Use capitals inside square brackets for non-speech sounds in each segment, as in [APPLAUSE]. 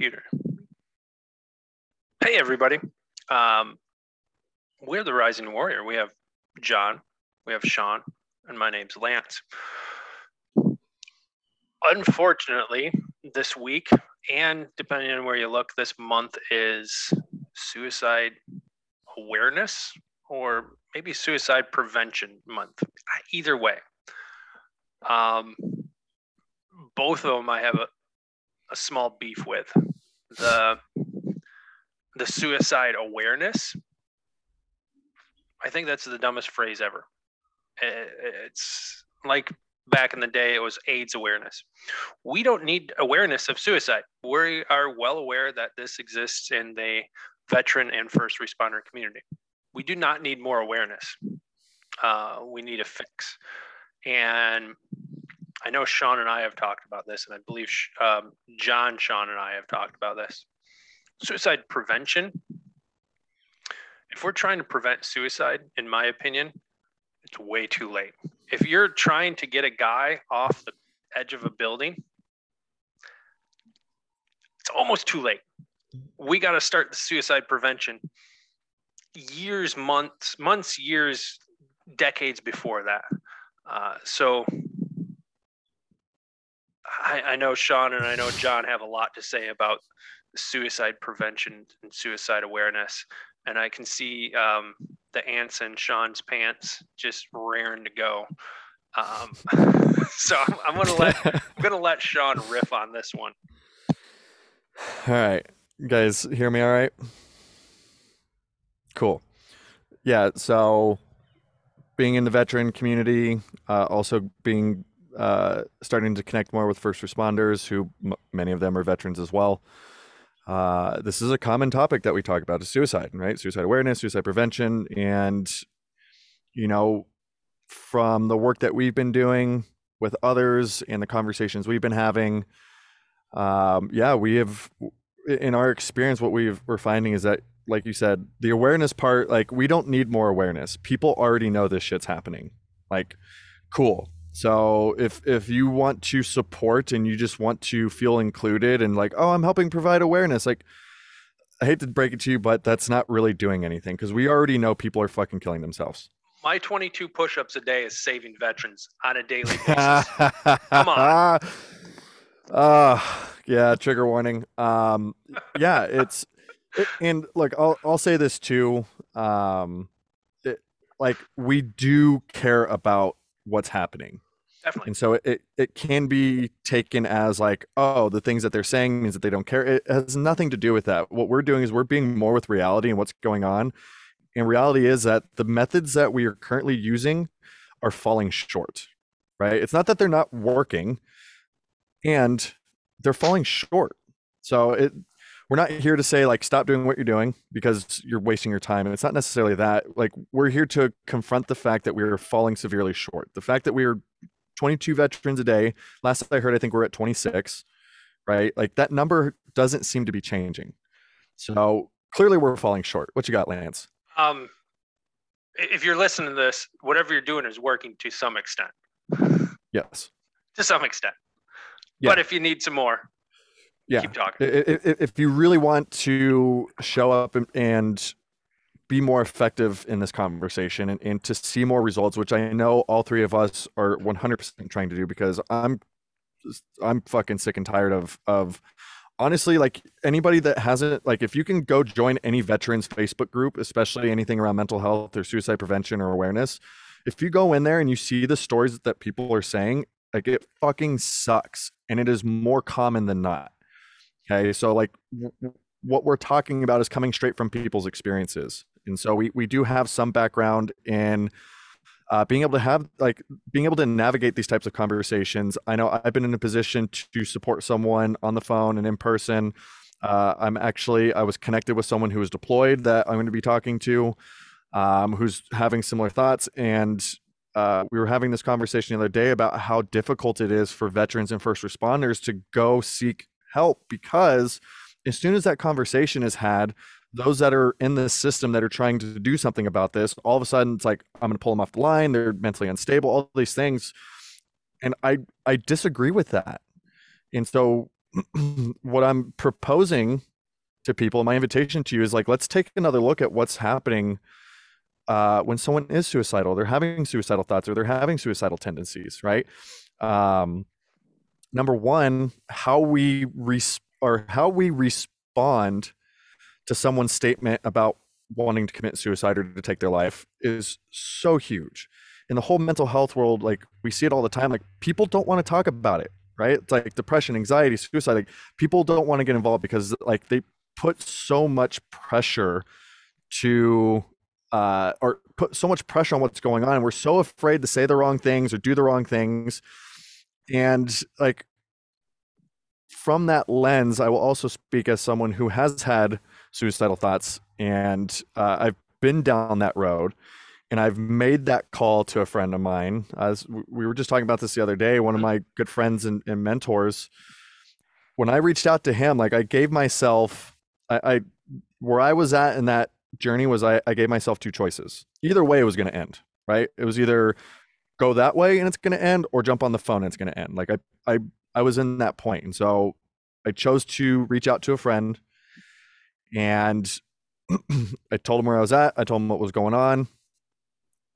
computer. Hey, everybody. Um, we're the Rising Warrior. We have John, we have Sean, and my name's Lance. Unfortunately, this week, and depending on where you look, this month is suicide awareness or maybe suicide prevention month. Either way, um, both of them I have a, a small beef with. The the suicide awareness. I think that's the dumbest phrase ever. It's like back in the day, it was AIDS awareness. We don't need awareness of suicide. We are well aware that this exists in the veteran and first responder community. We do not need more awareness. Uh, we need a fix. And I know Sean and I have talked about this, and I believe um, John, Sean, and I have talked about this. Suicide prevention. If we're trying to prevent suicide, in my opinion, it's way too late. If you're trying to get a guy off the edge of a building, it's almost too late. We got to start the suicide prevention years, months, months, years, decades before that. Uh, so I, I know Sean and I know John have a lot to say about suicide prevention and suicide awareness. And I can see um, the ants in Sean's pants just raring to go. Um, [LAUGHS] so I'm, I'm, gonna let [LAUGHS] I'm gonna let Sean riff on this one. All right, guys, hear me all right? Cool. Yeah. So being in the veteran community, uh, also being uh, starting to connect more with first responders, who m- many of them are veterans as well. Uh, this is a common topic that we talk about is suicide, right? Suicide awareness, suicide prevention, and you know, from the work that we've been doing with others and the conversations we've been having, um, yeah, we have in our experience, what we've, we're finding is that, like you said, the awareness part, like we don't need more awareness. People already know this shit's happening. Like, cool so if if you want to support and you just want to feel included and like, oh, I'm helping provide awareness, like I hate to break it to you, but that's not really doing anything because we already know people are fucking killing themselves. My 22 push-ups a day is saving veterans on a daily basis. Come on. Uh, [LAUGHS] yeah, trigger warning. Um, yeah, it's it, and look, I'll I'll say this too. Um, it, like we do care about what's happening. Definitely. And so it, it can be taken as like, oh, the things that they're saying means that they don't care. It has nothing to do with that. What we're doing is we're being more with reality and what's going on. And reality is that the methods that we are currently using are falling short, right? It's not that they're not working and they're falling short. So it we're not here to say like stop doing what you're doing because you're wasting your time. And it's not necessarily that. Like we're here to confront the fact that we're falling severely short. The fact that we're 22 veterans a day. Last i heard i think we're at 26 right? Like that number doesn't seem to be changing. So clearly we're falling short. What you got lance? Um if you're listening to this whatever you're doing is working to some extent. Yes. To some extent. Yeah. but if you need some more yeah. keep talking. If, you really want to show up and, and be more effective in this conversation and, and to see more results, which I know all three of us are 100% trying to do because I'm I'm fucking sick and tired of of honestly like anybody that hasn't like if you can go join any veterans Facebook group, especially anything around mental health or suicide prevention or awareness, if you go in there and you see the stories that people are saying, like it fucking sucks and it is more common than not. Okay, so like what we're talking about is coming straight from people's experiences, and so we we do have some background in uh, being able to have like being able to navigate these types of conversations. I know I've been in a position to support someone on the phone and in person. Uh, I'm actually I was connected with someone who was deployed that I'm going to be talking to, um, who's having similar thoughts, and uh, we were having this conversation the other day about how difficult it is for veterans and first responders to go seek help because as soon as that conversation is had, those that are in the system that are trying to do something about this, all of a sudden it's like, I'm going to pull them off the line. They're mentally unstable, all these things. And I, I disagree with that. And so [CLEARS THROAT] what I'm proposing to people, my invitation to you is like, let's take another look at what's happening uh, when someone is suicidal. They're having suicidal thoughts or they're having suicidal tendencies, right? Um, number one, how we res- or how we respond to someone's statement about wanting to commit suicide or to take their life is so huge. In the whole mental health world, like we see it all the time. Like people don't want to talk about it, right? It's like depression, anxiety, suicide. Like people don't want to get involved because like they put so much pressure to uh, or put so much pressure on what's going on. And we're so afraid to say the wrong things or do the wrong things. And like from that lens, I will also speak as someone who has had suicidal thoughts and uh, I've been down that road and I've made that call to a friend of mine. As we were just talking about this the other day, one of my good friends and, and mentors, when I reached out to him, like I gave myself, I, I where I was at in that journey was I, I gave myself two choices. Either way, it was going to end, right? It was either go that way and it's going to end, or jump on the phone and it's going to end. Like I, I, I was in that point, and so I chose to reach out to a friend, and [CLEARS THROAT] I told him where I was at. I told him what was going on,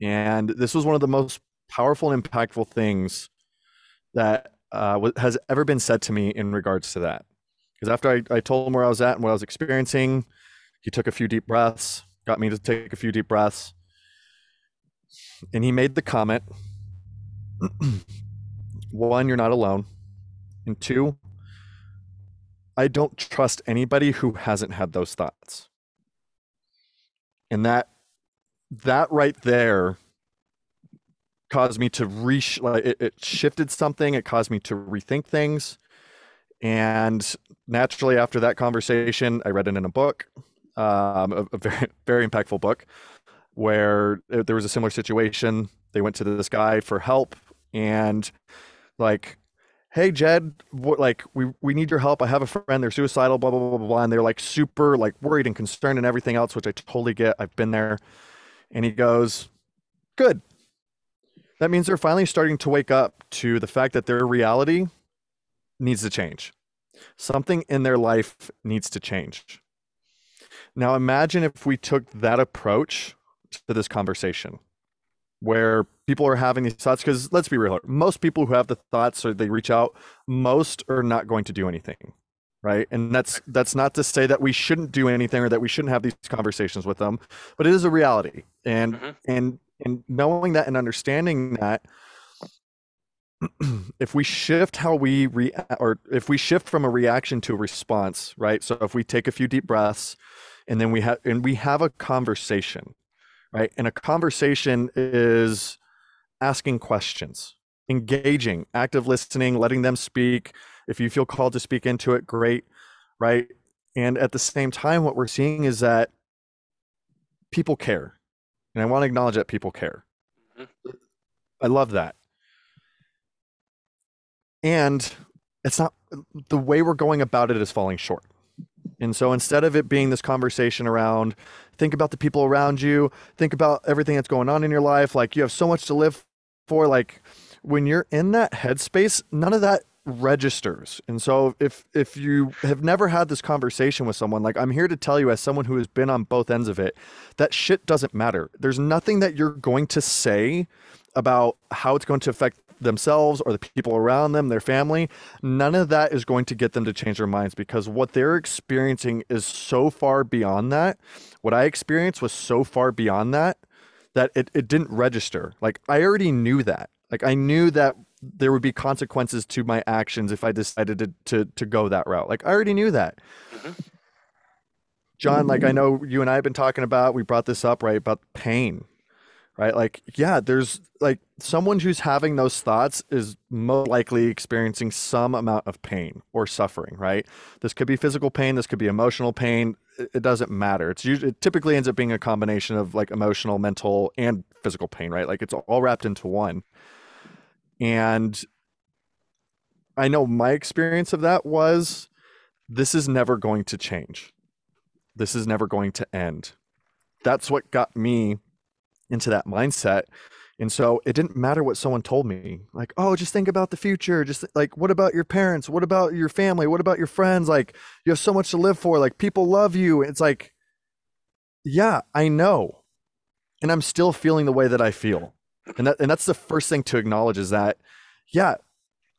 and this was one of the most powerful and impactful things that uh, has ever been said to me in regards to that. Because after I, I told him where I was at and what I was experiencing, he took a few deep breaths, got me to take a few deep breaths. And he made the comment [CLEARS THROAT] one, you're not alone. And two, I don't trust anybody who hasn't had those thoughts. And that that right there caused me to re like it, it shifted something, it caused me to rethink things. And naturally after that conversation, I read it in a book um, a, a, very [LAUGHS] very impactful book where there was a similar situation. They went to this guy for help and like, hey Jed, what, like we we need your help. I have a friend. They're suicidal. Blah blah blah blah blah. And they're like super like worried and concerned and everything else, which I totally get. I've been there. And he goes, good. That means they're finally starting to wake up to the fact that their reality needs to change. Something in their life needs to change. Now imagine if we took that approach to this conversation where people are having these thoughts because let's be real most people who have the thoughts or they reach out most are not going to do anything right? And that's that's not to say that we shouldn't do anything or that we shouldn't have these conversations with them but it is a reality. And mm-hmm. and and knowing that and understanding that [CLEARS THROAT] if we shift how we react or if we shift from a reaction to a response right? So if we take a few deep breaths and then we have and we have a conversation right? And a conversation is asking questions engaging active listening letting them speak. If you feel called to speak into it great right? And at the same time what we're seeing is that people care. And i want to acknowledge that people care. Mm-hmm. i love that. And it's not the way we're going about it is falling short and so instead of it being this conversation around think about the people around you, think about everything that's going on in your life, like you have so much to live for, like when you're in that headspace, none of that registers. And so if if you have never had this conversation with someone, like I'm here to tell you as someone who has been on both ends of it, that shit doesn't matter. There's nothing that you're going to say about how it's going to affect themselves or the people around them, their family, none of that is going to get them to change their minds because what they're experiencing is so far beyond that. What I experienced was so far beyond that that it, it didn't register. Like I already knew that. Like I knew that there would be consequences to my actions if I decided to to, to go that route. Like I already knew that. Mm-hmm. John, like I know you and I have been talking about, we brought this up, right? About pain right? Like, yeah, there's like someone who's having those thoughts is most likely experiencing some amount of pain or suffering, right? This could be physical pain, this could be emotional pain. It, doesn't matter. It's usually it typically ends up being a combination of like emotional, mental, and physical pain, right? Like it's all wrapped into one. And I know my experience of that was this is never going to change. This is never going to end. That's what got me into that mindset And so it didn't matter what someone told me. Like, oh, just think about the future. Just like, what about your parents? What about your family? What about your friends? Like, you have so much to live for. Like, people love you. It's like, yeah, I know. And I'm still feeling the way that I feel. And that and that's the first thing to acknowledge is that, yeah,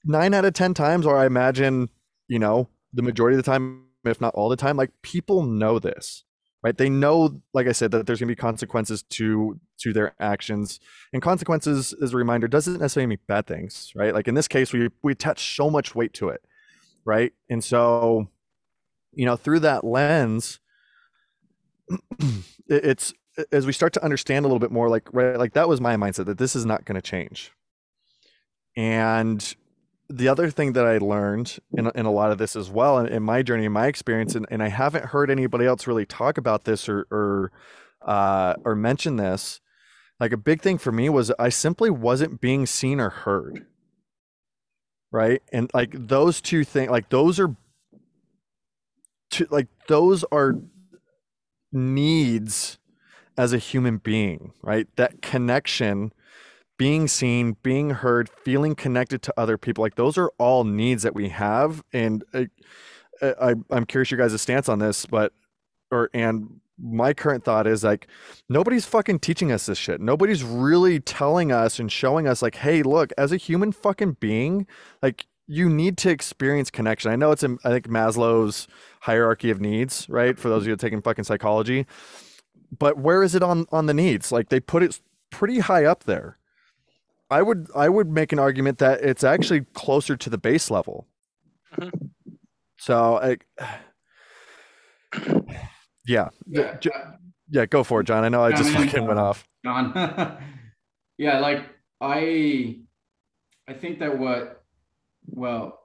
nine out of ten times, or I imagine, you know, the majority of the time, if not all the time, like people know this right? They know like i said that there's going to be consequences to to their actions. And consequences as a reminder doesn't necessarily mean bad things right? Like in this case we we attach so much weight to it right? And so you know through that lens [CLEARS THROAT] it's as we start to understand a little bit more like right like that was my mindset that this is not going to change. And the other thing that I learned in, in a lot of this as well, in, in my journey, in my experience, and, and I haven't heard anybody else really talk about this or or uh, or mention this. Like a big thing for me was I simply wasn't being seen or heard. Right, and like those two things, like those are, two, like those are needs as a human being. Right, that connection being seen, being heard, feeling connected to other people, like those are all needs that we have. And I, I, I'm curious your guys' stance on this, but, or, and my current thought is like, nobody's fucking teaching us this shit. Nobody's really telling us and showing us, like, hey, look, as a human fucking being, like, you need to experience connection. I know it's in, I think Maslow's hierarchy of needs, right? For those of you taking fucking psychology, but where is it on on the needs? Like they put it pretty high up there I would I would make an argument that it's actually closer to the base level. Mm-hmm. So, I, yeah, yeah, yeah, go for it, John. I know I just I mean, fucking went off. [LAUGHS] John, [LAUGHS] yeah, like I, I think that what, well,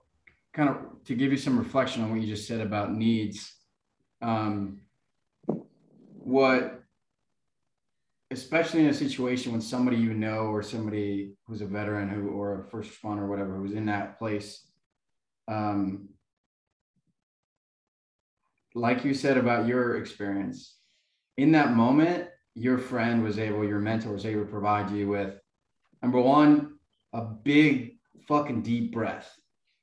kind of to give you some reflection on what you just said about needs, um, what especially in a situation when somebody you know or somebody who's a veteran who or a first responder or whatever who's in that place um, like you said about your experience in that moment your friend was able your mentor was able to provide you with number one a big fucking deep breath.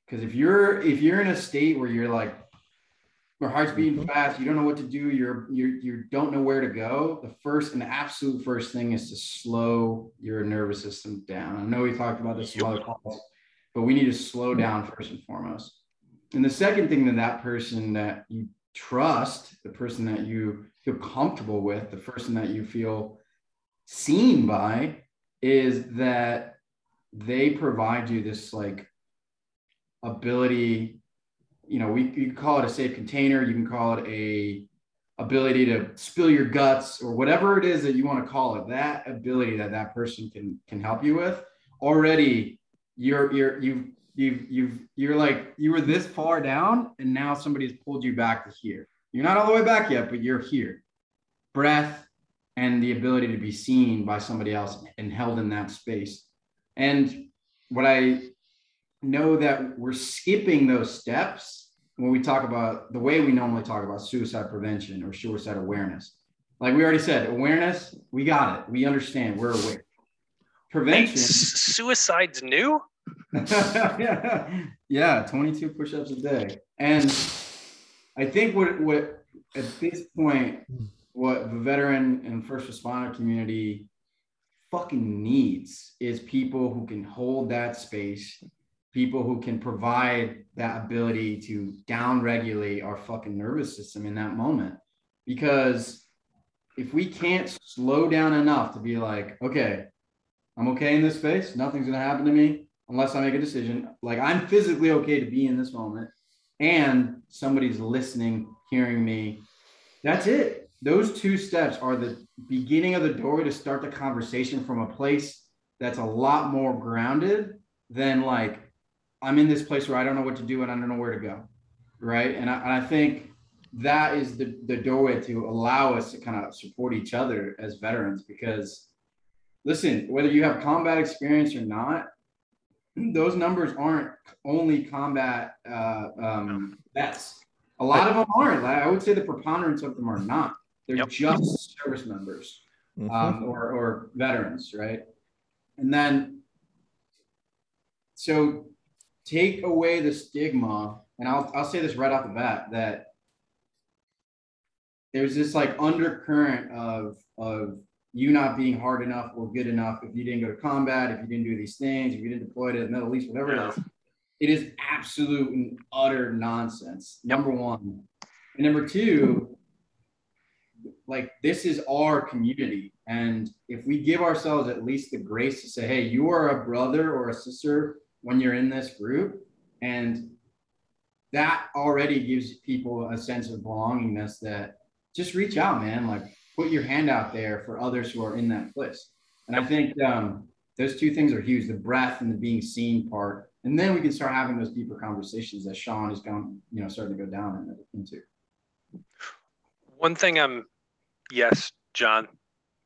Because if you're if you're in a state where you're like your heart's beating mm-hmm. fast, you don't know what to do, you're you're you don't know where to go. The first and the absolute first thing is to slow your nervous system down. I know we talked about this in other calls, but we need to slow down first and foremost. And the second thing that that person that you trust, the person that you feel comfortable with, the person that you feel seen by, is that they provide you this like ability you know, we you can call it a safe container, you can call it a ability to spill your guts or whatever it is that you want to call it. That ability that that person can can help you with already, you're you're you've you've you've you're like you were this far down and now somebody's pulled you back to here. You're not all the way back yet, but you're here. Breath and the ability to be seen by somebody else and held in that space. And what I know that we're skipping those steps when we talk about the way we normally talk about suicide prevention or suicide awareness. Like we already said, awareness, we got it. We understand. We're aware. Prevention. suicide's new? yeah. [LAUGHS] yeah, 22 push-ups a day. And I think what what at this point, what the veteran and first responder community fucking needs is people who can hold that space people who can provide that ability to down regulate our fucking nervous system in that moment. Because if we can't slow down enough to be like, okay, I'm okay in this space, nothing's gonna happen to me unless I make a decision. Like I'm physically okay to be in this moment and somebody's listening, hearing me. That's it. Those two steps are the beginning of the door to start the conversation from a place that's a lot more grounded than like I'm in this place where I don't know what to do and I don't know where to go. Right. And I, and I think that is the, the doorway to allow us to kind of support each other as veterans because listen, whether you have combat experience or not, [CLEARS THROAT] those numbers aren't only combat uh, um, vets. A lot of them aren't. I would say the preponderance of them are not. They're yep. just service members mm-hmm. um, or, or veterans, right? And then, so take away the stigma, and I'll, I'll say this right off the bat that there's this like undercurrent of, of you not being hard enough or good enough if you didn't go to combat, if you didn't do these things, if you didn't deploy to the Middle East, whatever yeah. it is. It is absolute and utter nonsense. Number one. And number two, like this is our community. And if we give ourselves at least the grace to say, hey, you are a brother or a sister when you're in this group, and that already gives people a sense of belongingness that just reach out, man. Like put your hand out there for others who are in that place. And I think um, those two things are huge: the breath and the being seen part. And then we can start having those deeper conversations that Sean is going, you know, starting to go down into. One thing I'm, yes, John,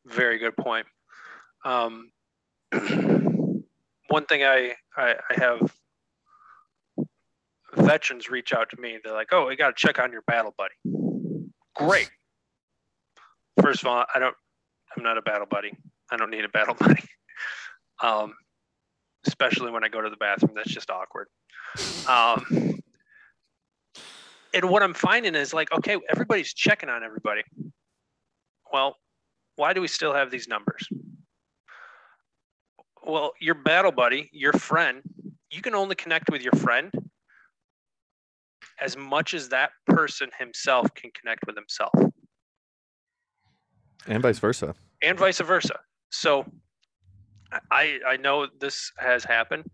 very good point. Um, [CLEARS THROAT] one thing I, I, I have veterans reach out to me. They're like, "Oh, we got to check on your battle buddy." Great. First of all, I don't. I'm not a battle buddy. I don't need a battle [LAUGHS] buddy. Um, especially when I go to the bathroom. That's just awkward. Um, and what I'm finding is like, okay, everybody's checking on everybody. Well, why do we still have these numbers? Well, your battle buddy, your friend, you can only connect with your friend as much as that person himself can connect with himself. And vice versa. And vice versa. So I I know this has happened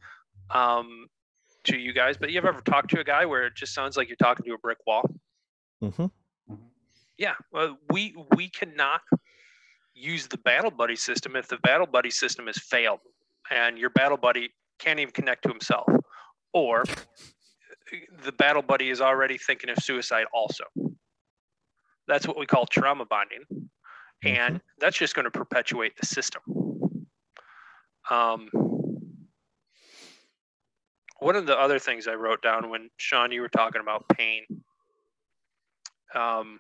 um, to you guys, but you have ever talked to a guy where it just sounds like you're talking to a brick wall? Mm-hmm. Yeah, well, we we cannot use the battle buddy system if the battle buddy system has failed and your battle buddy can't even connect to himself, or the battle buddy is already thinking of suicide also. That's what we call trauma bonding, and mm-hmm. that's just going to perpetuate the system. Um, one of the other things I wrote down when Sean, you were talking about pain. Um,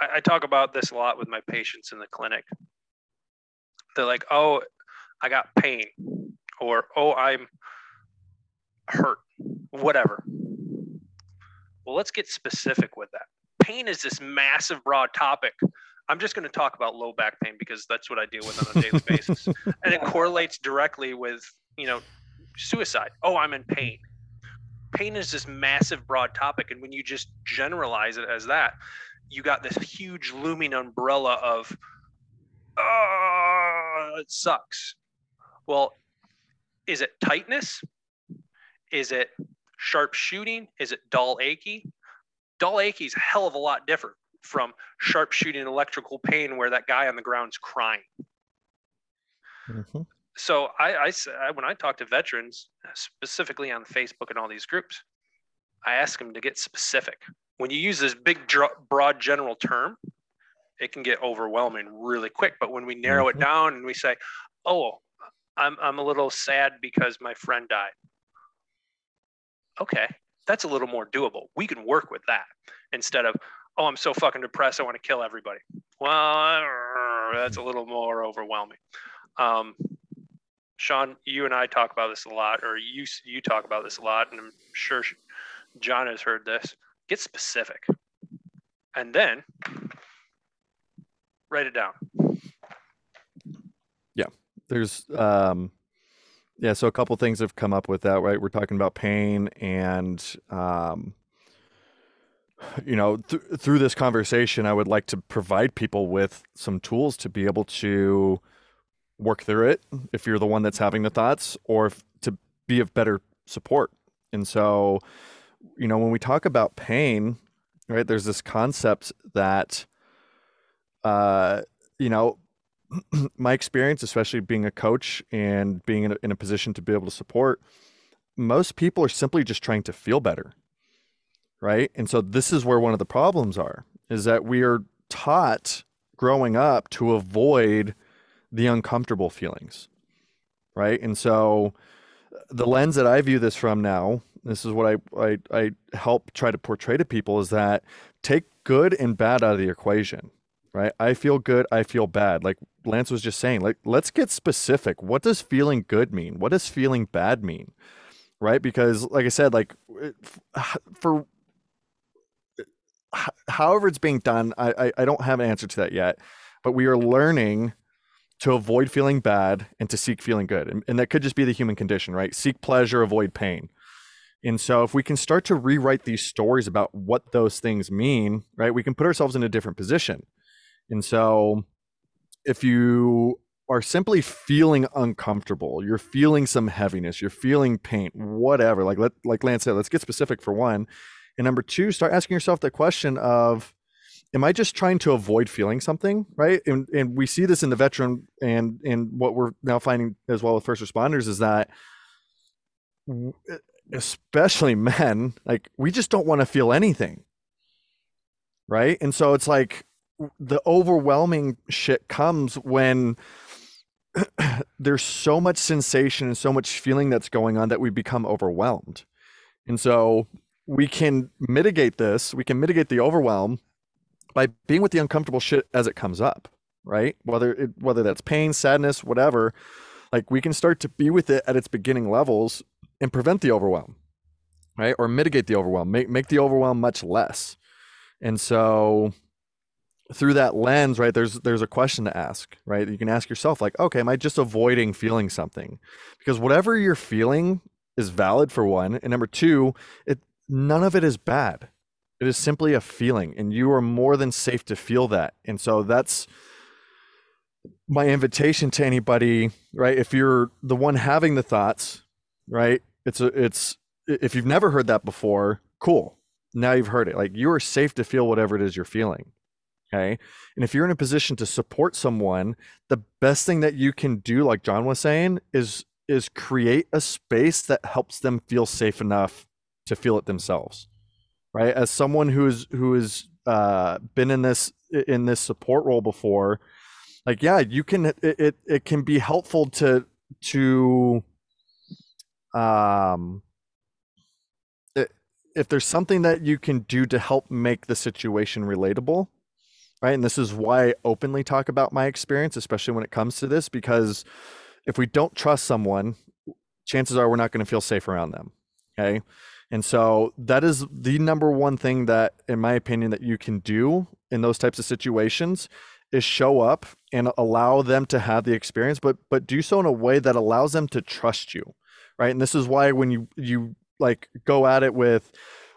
I, I talk about this a lot with my patients in the clinic. They're like, "Oh, I got pain," or "Oh, I'm hurt," whatever. Well, let's get specific with that. Pain is this massive, broad topic I'm just going to talk about low back pain because that's what I deal with on a daily basis, [LAUGHS] and it correlates directly with you know suicide. Oh, I'm in pain. Pain is this massive, broad topic, and when you just generalize it as that, you got this huge looming umbrella of, oh, it sucks. Well, is it tightness? Is it sharp shooting? Is it dull achy? Dull achy is a hell of a lot different from sharp shooting electrical pain where that guy on the ground's crying. Mm-hmm. So I, I, when I talk to veterans, specifically on Facebook and all these groups, I ask them to get specific. When you use this big, broad, general term, it can get overwhelming really quick. But when we narrow mm-hmm. it down and we say, "Oh, I'm I'm a little sad because my friend died," okay, that's a little more doable. We can work with that instead of, oh, I'm so fucking depressed. I want to kill everybody. Well, that's a little more overwhelming. Um, Sean, you and I talk about this a lot, or you you talk about this a lot, and I'm sure John has heard this. Get specific, and then write it down. Yeah, there's um, yeah. So a couple things have come up with that. Right, we're talking about pain and um, you know, th- through this conversation, I would like to provide people with some tools to be able to work through it if you're the one that's having the thoughts or if, to be of better support. And so, you know, when we talk about pain, right, there's this concept that, uh, you know, [CLEARS THROAT] my experience, especially being a coach and being in a, in a position to be able to support, most people are simply just trying to feel better right? And so this is where one of the problems are is that we are taught growing up to avoid the uncomfortable feelings, right? And so the lens that I view this from now, this is what I, I, I help try to portray to people is that take good and bad out of the equation. Right? I feel good, I feel bad. Like Lance was just saying, like let's get specific. What does feeling good mean? What does feeling bad mean? Right? Because like I said, like eh, [SIGHS] for eh, however it's being done, I, I, I don't have an answer to that yet. But we are learning to avoid feeling bad and to seek feeling good. And, and that could just be the human condition, right? Seek pleasure, avoid pain. And so if we can start to rewrite these stories about what those things mean, right, we can put ourselves in a different position. And so if you are simply feeling uncomfortable, you're feeling some heaviness, you're feeling pain, whatever, like let like Lance said, let's get specific for one. And number two, start asking yourself the question of am I just trying to avoid feeling something, right? And, and we see this in the veteran and and what we're now finding as well with first responders is that especially men, like we just don't want to feel anything. Right? And so it's like the overwhelming shit comes when [CLEARS THROAT] there's so much sensation and so much feeling that's going on that we become overwhelmed. And so we can mitigate this, we can mitigate the overwhelm by being with the uncomfortable shit as it comes up, right? Whether it, whether that's pain, sadness, whatever, like we can start to be with it at its beginning levels and prevent the overwhelm, right? Or mitigate the overwhelm, make make the overwhelm much less. And so through that lens, right, there's there's a question to ask, right? You can ask yourself like, okay, am I just avoiding feeling something? Because whatever you're feeling is valid for one, and number two, it none of it is bad it is simply a feeling, and you are more than safe to feel that. And so that's my invitation to anybody, right? If you're the one having the thoughts, right? It's a, it's if you've never heard that before, cool. Now you've heard it. Like you are safe to feel whatever it is you're feeling. Okay. And if you're in a position to support someone, the best thing that you can do, like John was saying, is is create a space that helps them feel safe enough to feel it themselves right? As someone who's who has uh, been in this in this support role before, like yeah, you can it it, it can be helpful to to um if there's something that you can do to help make the situation relatable right and this is why i openly talk about my experience especially when it comes to this because if we don't trust someone chances are we're not going to feel safe around them okay and so that is the number one thing that, in my opinion, that you can do in those types of situations is show up and allow them to have the experience, but but do so in a way that allows them to trust you, right? And this is why when you you like go at it with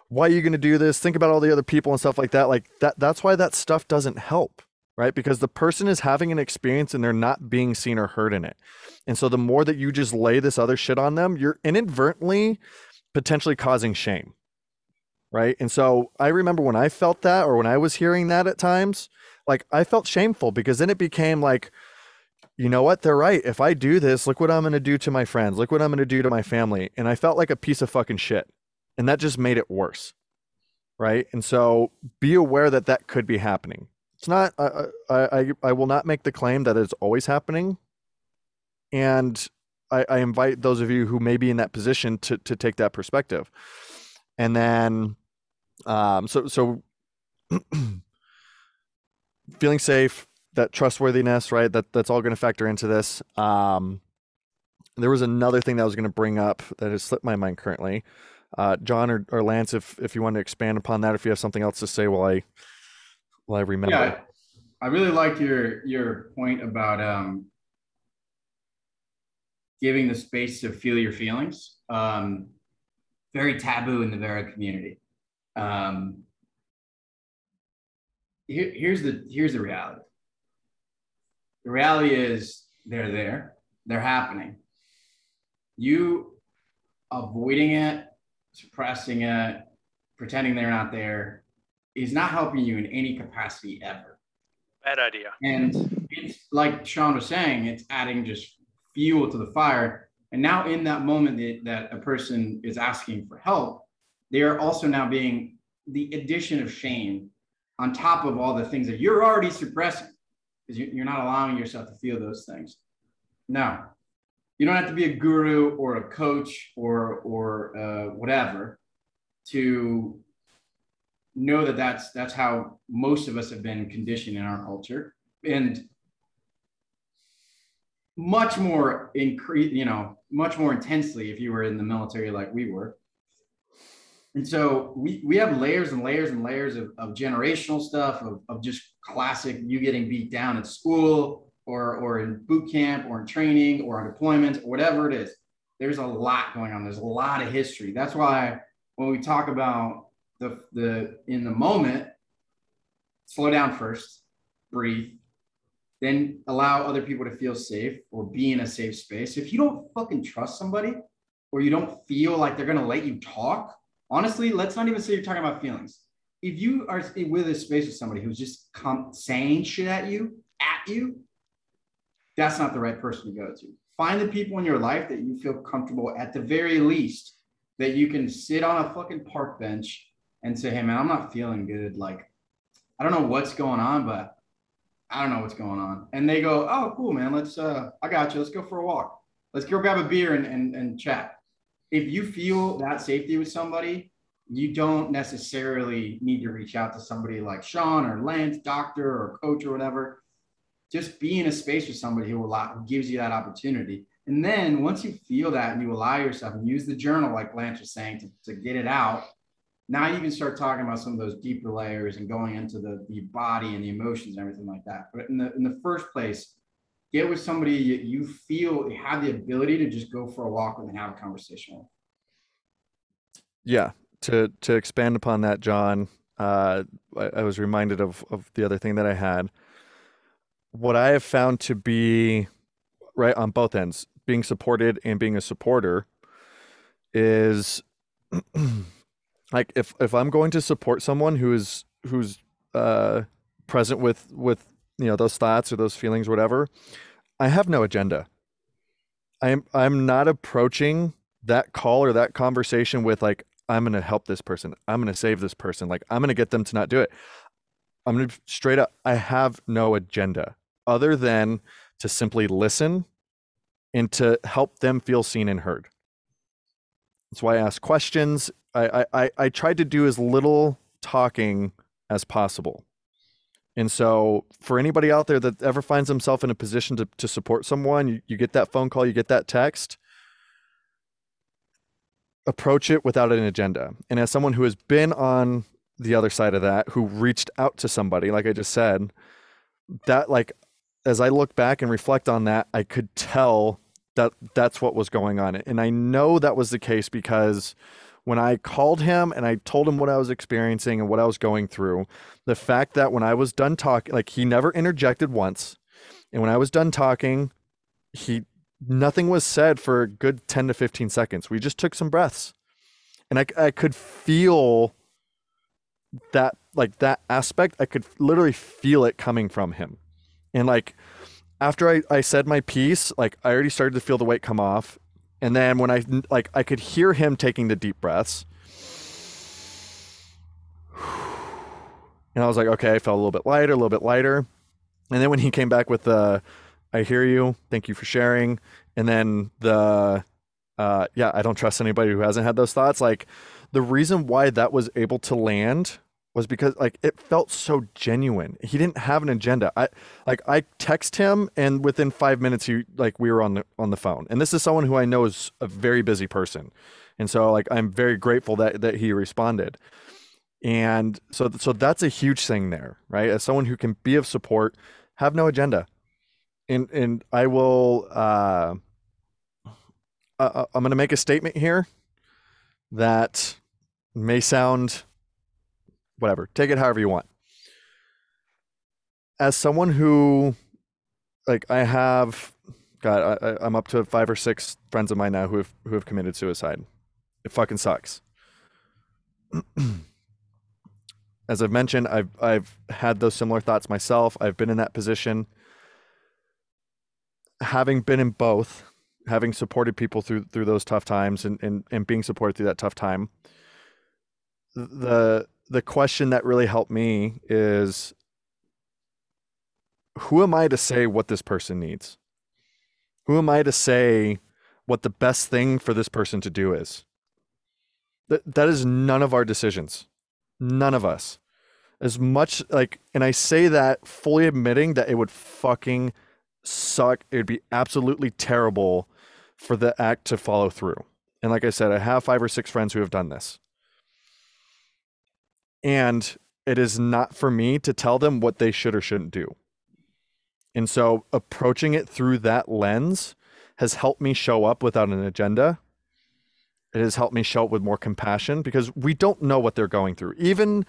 why are you going to do this? Think about all the other people and stuff like that. Like that that's why that stuff doesn't help, right? Because the person is having an experience and they're not being seen or heard in it. And so the more that you just lay this other shit on them, you're inadvertently potentially causing shame. Right. And so I remember when I felt that or when I was hearing that at times, like I felt shameful because then it became like, you know what? They're right. If I do this, look what I'm going to do to my friends. Look what I'm going to do to my family. And I felt like a piece of fucking shit. And that just made it worse. Right. And so be aware that that could be happening. It's not, I, I, I will not make the claim that it's always happening. And I, I invite those of you who may be in that position to to take that perspective. And then, um, so so [CLEARS THROAT] feeling safe, that trustworthiness, right? That that's all going to factor into this. Um, there was another thing that I was going to bring up that has slipped my mind currently. Uh, John or, or Lance, if if you want to expand upon that, if you have something else to say, while I while I remember. Yeah, I really liked your your point about um, giving the space to feel your feelings. Um, very taboo in the Vera community. Um, here, here's the here's the reality. The reality is they're there, they're happening. You avoiding it, suppressing it, pretending they're not there is not helping you in any capacity ever. Bad idea. And it's like Sean was saying, it's adding just fuel to the fire. And now, in that moment that, that a person is asking for help, they are also now being the addition of shame on top of all the things that you're already suppressing because you're not allowing yourself to feel those things. Now, you don't have to be a guru or a coach or or uh, whatever to know that that's that's how most of us have been conditioned in our culture. And much more increase you know much more intensely if you were in the military like we were. And so we we have layers and layers and layers of, of generational stuff of, of just classic you getting beat down at school or or in boot camp or in training or on deployment or whatever it is there's a lot going on. There's a lot of history. That's why when we talk about the the in the moment slow down first breathe then allow other people to feel safe or be in a safe space. If you don't fucking trust somebody or you don't feel like they're to let you talk honestly let's not even say you're talking about feelings. If you are with a space with somebody who's just com- saying shit at you at you that's not the right person to go to find the people in your life that you feel comfortable at the very least that you can sit on a fucking park bench and say, hey man, I'm not feeling good. Like, I don't know what's going on, but I don't know what's going on. And they go, oh, cool, man. Let's, uh, I got you. Let's go for a walk. Let's go grab a beer and, and, and chat. If you feel that safety with somebody, you don't necessarily need to reach out to somebody like Sean or Lance, doctor or coach or whatever. Just be in a space with somebody who, allow, who gives you that opportunity. And then once you feel that and you allow yourself and use the journal, like Lance was saying, to, to get it out, now you can start talking about some of those deeper layers and going into the, the body and the emotions and everything like that. But in the in the first place, get with somebody you, you feel you have the ability to just go for a walk with and have a conversation with. Yeah. To to expand upon that, John, uh, I, I was reminded of of the other thing that I had. What I have found to be right on both ends, being supported and being a supporter, is [CLEARS THROAT] like if if I'm going to support someone who is who's uh present with with you know those thoughts or those feelings or whatever, I have no agenda. I'm I'm not approaching that call or that conversation with like I'm going to help this person. I'm going to save this person. Like I'm going to get them to not do it. I'm going to straight up I have no agenda other than to simply listen and to help them feel seen and heard. That's why I ask questions. I, I, I tried to do as little talking as possible. And so, for anybody out there that ever finds himself in a position to, to support someone, you, you get that phone call, you get that text, approach it without an agenda. And as someone who has been on the other side of that, who reached out to somebody, like I just said, that, like, as I look back and reflect on that, I could tell that that's what was going on. And I know that was the case because when I called him and I told him what I was experiencing and what I was going through, the fact that when I was done talking, like he never interjected once. And when I was done talking, he nothing was said for a good 10 to 15 seconds. We just took some breaths. And I, I could feel that like that aspect, I could literally feel it coming from him. And like after I, I said my piece, like I already started to feel the weight come off. And then when I like I could hear him taking the deep breaths. And I was like, okay, I felt a little bit lighter, a little bit lighter. And then when he came back with the I hear you, thank you for sharing. And then the uh yeah, I don't trust anybody who hasn't had those thoughts. Like the reason why that was able to land was because like it felt so genuine. He didn't have an agenda. I like I text him and within 5 minutes he like we were on the on the phone. And this is someone who I know is a very busy person. And so like I'm very grateful that that he responded. And so so that's a huge thing there, right? As someone who can be of support, have no agenda. And and I will uh, uh I'm going to make a statement here that may sound whatever. Take it however you want. As someone who, like, I have, God, I, I'm up to five or six friends of mine now who have who have committed suicide. It fucking sucks. [CLEARS THROAT] As I've mentioned, I've I've had those similar thoughts myself. I've been in that position. Having been in both, having supported people through through those tough times and, and, and being supported through that tough time, the the question that really helped me is who am I to say what this person needs? Who am I to say what the best thing for this person to do is? That that is none of our decisions. None of us. As much like, and I say that fully admitting that it would fucking suck. It would be absolutely terrible for the act to follow through. And like I said, I have five or six friends who have done this. And it is not for me to tell them what they should or shouldn't do. And so approaching it through that lens has helped me show up without an agenda. It has helped me show up with more compassion because we don't know what they're going through. Even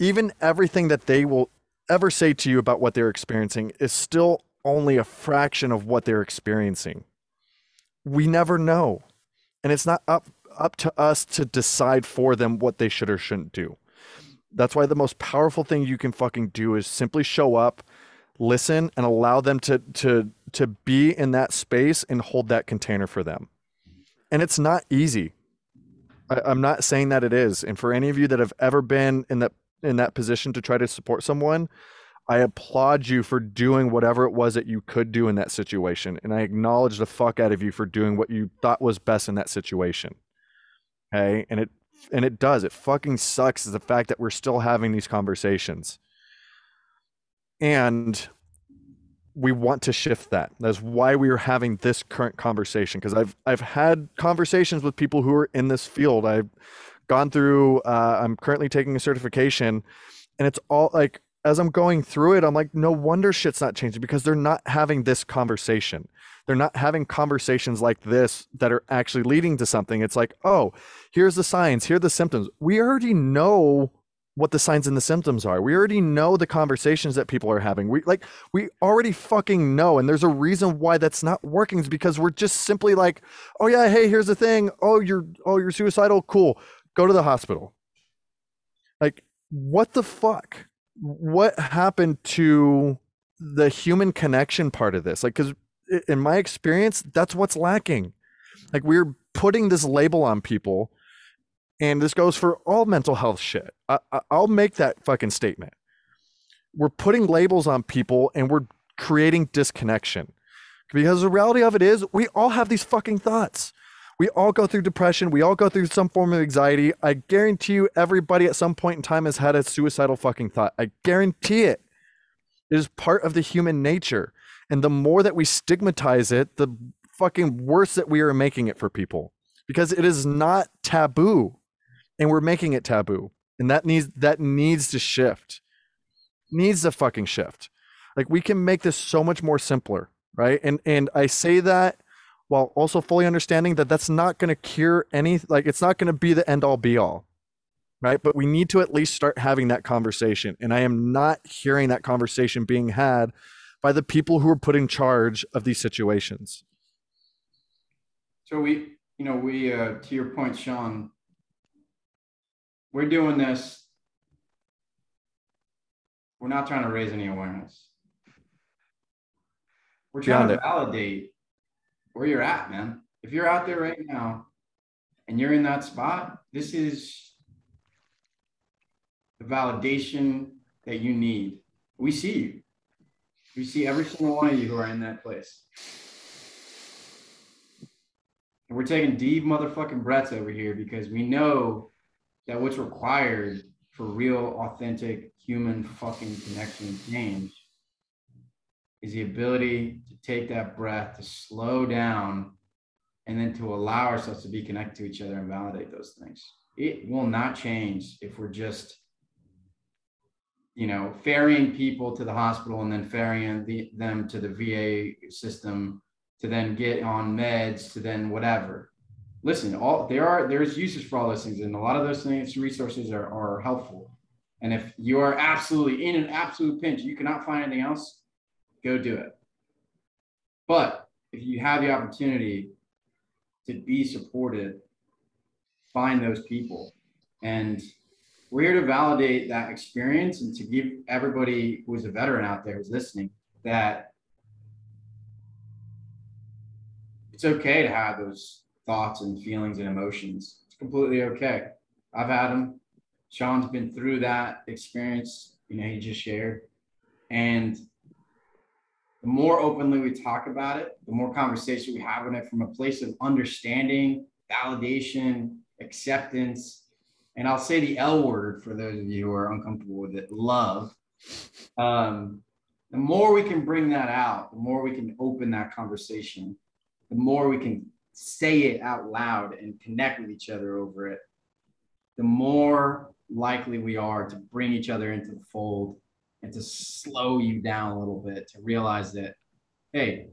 even everything that they will ever say to you about what they're experiencing is still only a fraction of what they're experiencing. We never know. And it's not up up to us to decide for them what they should or shouldn't do. That's why the most powerful thing you can fucking do is simply show up, listen, and allow them to to to be in that space and hold that container for them. And it's not easy. I, I'm not saying that it is. And for any of you that have ever been in that in that position to try to support someone, I applaud you for doing whatever it was that you could do in that situation. And I acknowledge the fuck out of you for doing what you thought was best in that situation. Okay. And it and it does. It fucking sucks is the fact that we're still having these conversations. And we want to shift that. That's why we are having this current conversation. Because I've I've had conversations with people who are in this field. I've gone through. Uh, I'm currently taking a certification, and it's all like as I'm going through it, I'm like, no wonder shit's not changing because they're not having this conversation. They're not having conversations like this that are actually leading to something. It's like, oh, here's the signs, here are the symptoms. We already know what the signs and the symptoms are. We already know the conversations that people are having. We like we already fucking know and there's a reason why that's not working is because we're just simply like, "Oh yeah, hey, here's the thing. Oh, you're oh, you're suicidal. Cool. Go to the hospital." Like what the fuck? What happened to the human connection part of this? Like cuz in my experience, that's what's lacking. Like we're putting this label on people and this goes for all mental health shit. I, will make that fucking statement. We're putting labels on people and we're creating disconnection. Because the reality of it is, we all have these fucking thoughts. We all go through depression. We all go through some form of anxiety. I guarantee you, everybody at some point in time has had a suicidal fucking thought. I guarantee it. It is part of the human nature. And the more that we stigmatize it, the fucking worse that we are making it for people. Because it is not taboo. And we're making it taboo. And that needs that needs to shift. Needs to fucking shift. Like we can make this so much more simpler right? And and i say that while also fully understanding that that's not going to cure any like it's not going to be the end all be all right? But we need to at least start having that conversation. And i am not hearing that conversation being had by the people who are put in charge of these situations so we you know we uh to your point sean we're doing this. We're not trying to raise any awareness. We're trying Beyond to it. validate where you're at, man. If you're out there right now and you're in that spot, this is the validation that you need. We see you. We see every single one of you who are in that place. And we're taking deep motherfucking breaths over here because we know that what's required for real, authentic human fucking connection and change is the ability to take that breath, to slow down, and then to allow ourselves to be connected to each other and validate those things. It will not change if we're just, you know, ferrying people to the hospital and then ferrying the, them to the VA system to then get on meds to then whatever listen, all there are there's uses for all those things, and a lot of those things resources are, are helpful. And if you are absolutely in an absolute pinch, you cannot find anything else, go do it. But if you have the opportunity to be supported, find those people. And we're here to validate that experience and to give everybody who's a veteran out there who's listening that it's okay to have those thoughts and feelings and emotions. It's completely okay. I've had them. Sean's been through that experience, you know, he just shared. And the more openly we talk about it, the more conversation we have on it from a place of understanding, validation, acceptance, and I'll say the L word for those of you who are uncomfortable with it, love. Um, the more we can bring that out, the more we can open that conversation, the more we can say it out loud and connect with each other over it, the more likely we are to bring each other into the fold and to slow you down a little bit to realize that, hey,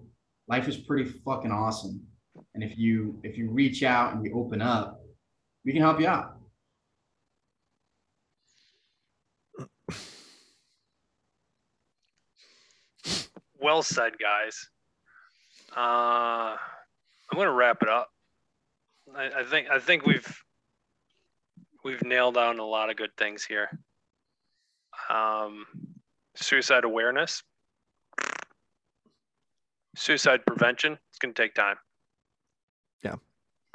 life is pretty fucking awesome. And if you if you reach out and you open up, we can help you out. Well said, guys. Uh, I'm going to wrap it up. I, I think I think we've we've nailed down a lot of good things here. Um, suicide awareness, suicide prevention. It's going to take time. Yeah.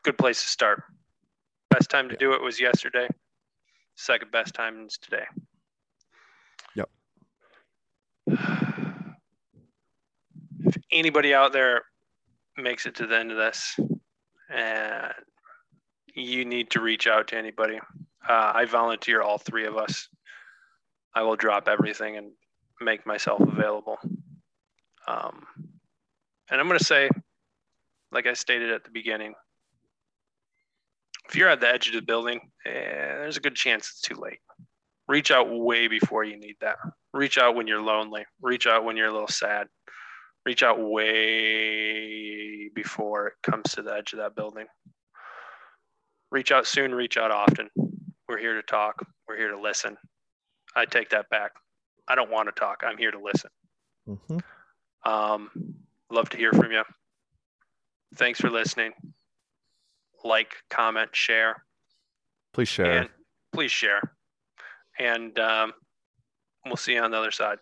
Good place to start. Best time to Yeah. do it was yesterday. Second best time is today. Yep. [SIGHS] Anybody out there makes it to the end of this and you need to reach out to anybody, uh, I volunteer all three of us. I will drop everything and make myself available. Um, and I'm going to say, like I stated at the beginning, if you're at the edge of the building, eh, there's a good chance it's too late. Reach out way before you need that. Reach out when you're lonely. Reach out when you're a little sad. Reach out way before it comes to the edge of that building. Reach out soon, reach out often. We're here to talk. We're here to listen. I take that back. I don't want to talk. I'm here to listen. Mhm. Um, love to hear from you. Thanks for listening. Like, comment, share, Please share. and please share. And um, we'll see you on the other side.